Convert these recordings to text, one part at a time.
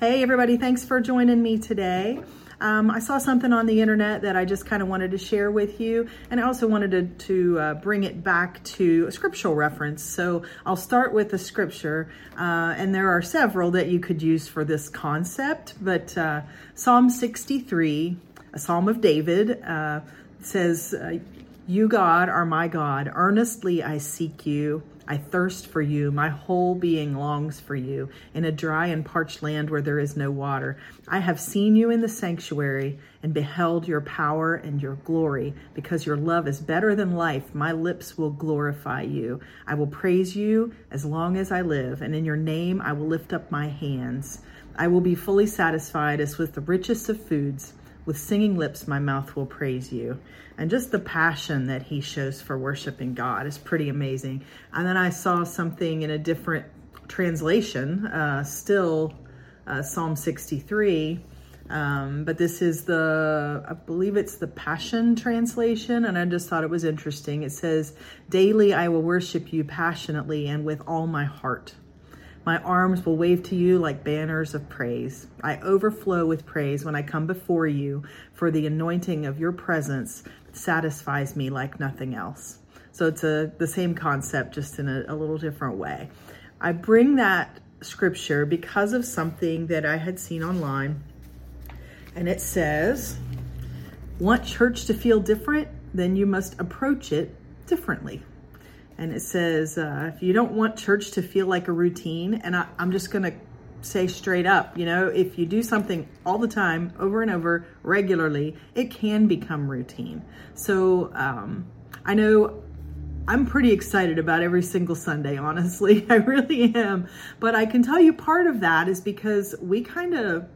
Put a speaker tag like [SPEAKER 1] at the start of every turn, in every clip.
[SPEAKER 1] Hey, everybody, thanks for joining me today. Um, I saw something on the internet that I just kind of wanted to share with you, and I also wanted to, to uh, bring it back to a scriptural reference. So I'll start with a scripture, uh, and there are several that you could use for this concept, but uh, Psalm 63, a psalm of David, uh, says, uh, You, God, are my God. Earnestly I seek you. I thirst for you. My whole being longs for you in a dry and parched land where there is no water. I have seen you in the sanctuary and beheld your power and your glory. Because your love is better than life, my lips will glorify you. I will praise you as long as I live, and in your name I will lift up my hands. I will be fully satisfied as with the richest of foods. With singing lips, my mouth will praise you. And just the passion that he shows for worshiping God is pretty amazing. And then I saw something in a different translation, uh, still uh, Psalm 63. Um, but this is the, I believe it's the Passion Translation, and I just thought it was interesting. It says, Daily I will worship you passionately and with all my heart. My arms will wave to you like banners of praise. I overflow with praise when I come before you, for the anointing of your presence satisfies me like nothing else. So it's a the same concept, just in a, a little different way. I bring that scripture because of something that I had seen online, and it says, "Want church to feel different? Then you must approach it differently." And it says, uh, if you don't want church to feel like a routine, and I, I'm just going to say straight up, you know, if you do something all the time, over and over, regularly, it can become routine. So um, I know I'm pretty excited about every single Sunday, honestly. I really am. But I can tell you part of that is because we kind of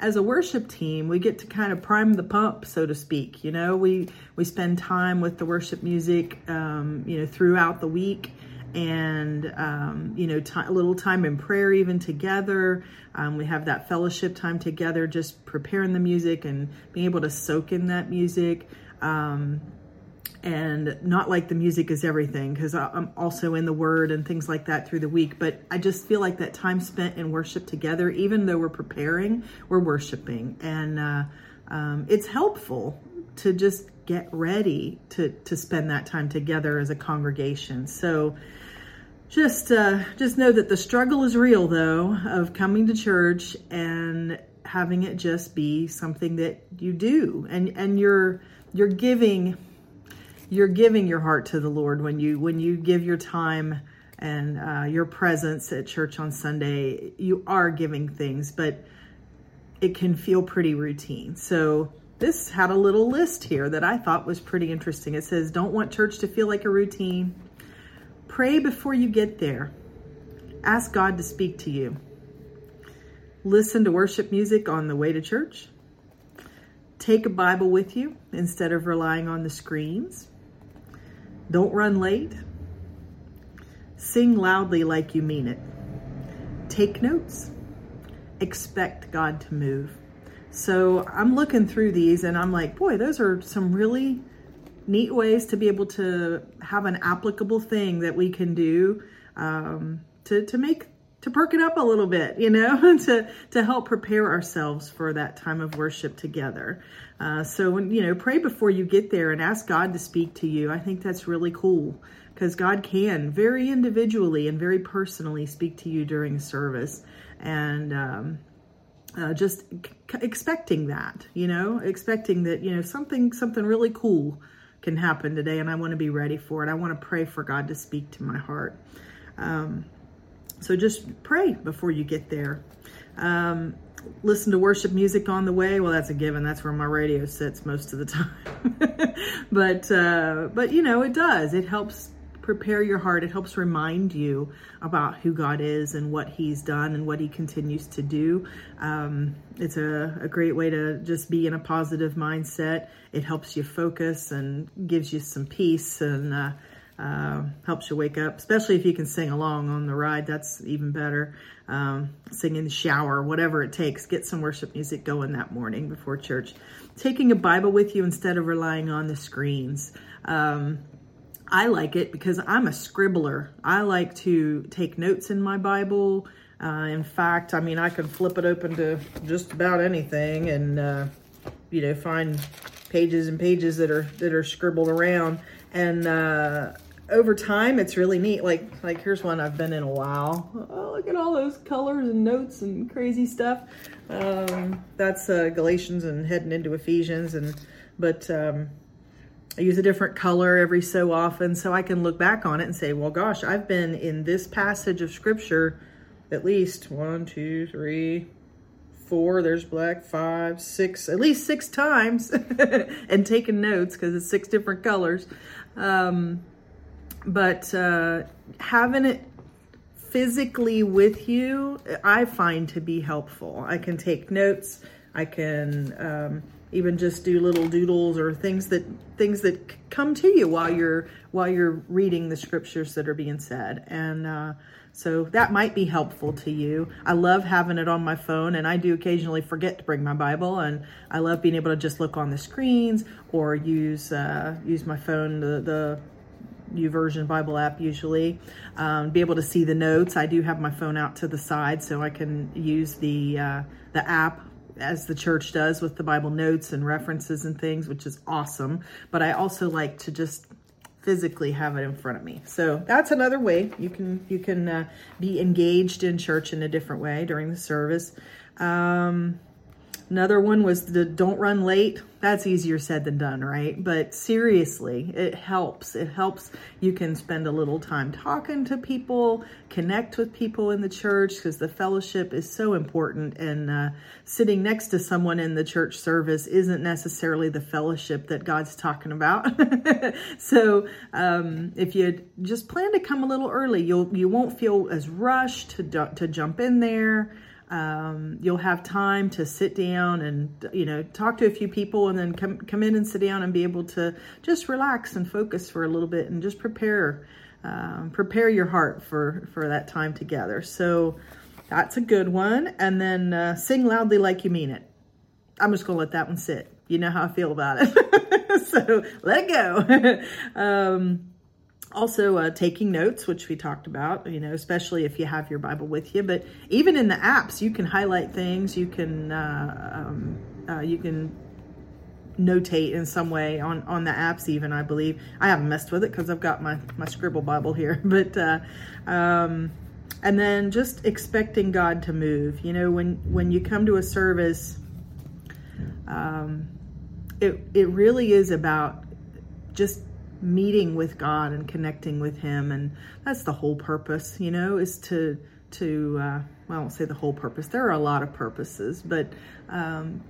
[SPEAKER 1] as a worship team, we get to kind of prime the pump, so to speak. You know, we we spend time with the worship music, um, you know, throughout the week, and um, you know, t- a little time in prayer even together. Um, we have that fellowship time together, just preparing the music and being able to soak in that music. And not like the music is everything because I'm also in the word and things like that through the week. But I just feel like that time spent in worship together, even though we're preparing, we're worshiping, and uh, um, it's helpful to just get ready to to spend that time together as a congregation. So just uh, just know that the struggle is real, though, of coming to church and having it just be something that you do, and and you're you're giving you're giving your heart to the Lord when you when you give your time and uh, your presence at church on Sunday. You are giving things, but it can feel pretty routine. So this had a little list here that I thought was pretty interesting. It says, "Don't want church to feel like a routine. Pray before you get there. Ask God to speak to you. Listen to worship music on the way to church." Take a Bible with you instead of relying on the screens. Don't run late. Sing loudly like you mean it. Take notes. Expect God to move. So I'm looking through these and I'm like, boy, those are some really neat ways to be able to have an applicable thing that we can do um, to, to make to perk it up a little bit, you know, to to help prepare ourselves for that time of worship together. Uh, so when you know, pray before you get there and ask God to speak to you. I think that's really cool because God can very individually and very personally speak to you during service, and um, uh, just c- expecting that, you know, expecting that you know something something really cool can happen today, and I want to be ready for it. I want to pray for God to speak to my heart. Um, so just pray before you get there. Um, listen to worship music on the way. Well, that's a given. That's where my radio sits most of the time. but uh, but you know, it does. It helps prepare your heart. It helps remind you about who God is and what He's done and what He continues to do. Um, it's a, a, great way to just be in a positive mindset. It helps you focus and gives you some peace and. Uh, uh, helps you wake up, especially if you can sing along on the ride. That's even better. Um, sing in the shower, whatever it takes. Get some worship music going that morning before church. Taking a Bible with you instead of relying on the screens. Um, I like it because I'm a scribbler. I like to take notes in my Bible. Uh, in fact, I mean, I could flip it open to just about anything and, uh, you know, find pages and pages that are that are scribbled around. And uh, over time, it's really neat. Like, like here's one I've been in a while. Oh, look at all those colors and notes and crazy stuff. Um, that's uh, Galatians and heading into Ephesians. And but um, I use a different color every so often so I can look back on it and say, well, gosh, I've been in this passage of scripture at least one, two, three, four, there's black, five, six, at least six times and taking notes because it's six different colors. Um, but uh, having it physically with you, I find to be helpful. I can take notes. I can um, even just do little doodles or things that things that come to you while you're while you're reading the scriptures that are being said and uh, so that might be helpful to you i love having it on my phone and i do occasionally forget to bring my bible and i love being able to just look on the screens or use uh, use my phone the, the YouVersion Bible app usually. Um, be able to see the notes. I do have my phone out to the side so I can use the uh, the app as the church does with the Bible notes and references and things, which is awesome. But I also like to just physically have it in front of me. So that's another way you can you can uh, be engaged in church in a different way during the service. Um, Another one was the don't run late. That's easier said than done, right? But seriously, it helps. It helps. You can spend a little time talking to people, connect with people in the church because the fellowship is so important. And uh, sitting next to someone in the church service isn't necessarily the fellowship that God's talking about. so um, if you just plan to come a little early, you'll you won't feel as rushed to to jump in there. Um, you'll have time to sit down and you know talk to a few people and then come come in and sit down and be able to just relax and focus for a little bit and just prepare um, prepare your heart for for that time together. So that's a good one. And then uh, sing loudly like you mean it. I'm just gonna let that one sit. You know how i feel about it. So let it go. Um, also uh, taking notes which we talked about you know especially if you have your bible with you. But even in the apps you can highlight things. You can uh, um, uh, you can notate in some way on on the apps even i believe. I haven't messed with it because i've got my my scribble bible here. But uh, um, and then just expecting god to move. You know when when you come to a service um, it it really is about just meeting with God and connecting with Him, and that's the whole purpose. You know, is to to uh, well, I won't say the whole purpose. There are a lot of purposes, but um,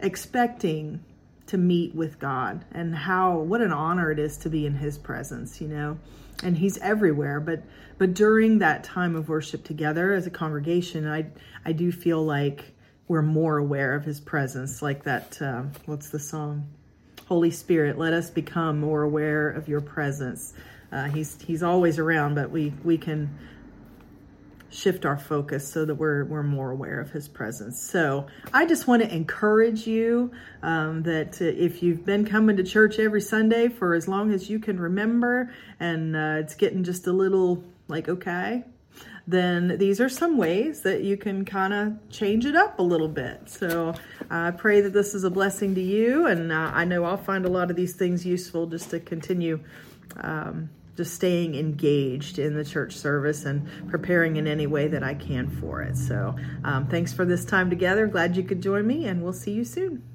[SPEAKER 1] expecting to meet with God and how what an honor it is to be in His presence. You know, and He's everywhere. But but during that time of worship together as a congregation, I I do feel like we're more aware of His presence. Like that. Uh, what's the song? Holy Spirit, let us become more aware of your presence. Uh, he's he's always around, but we we can shift our focus so that we're we're more aware of his presence. So I just want to encourage you um, that if you've been coming to church every Sunday for as long as you can remember, and uh, it's getting just a little like okay, then these are some ways that you can kind of change it up a little bit. So I pray that this is a blessing to you, and uh, I know I'll find a lot of these things useful just to continue. Um, just staying engaged in the church service and preparing in any way that I can for it. So, um, thanks for this time together. Glad you could join me, and we'll see you soon.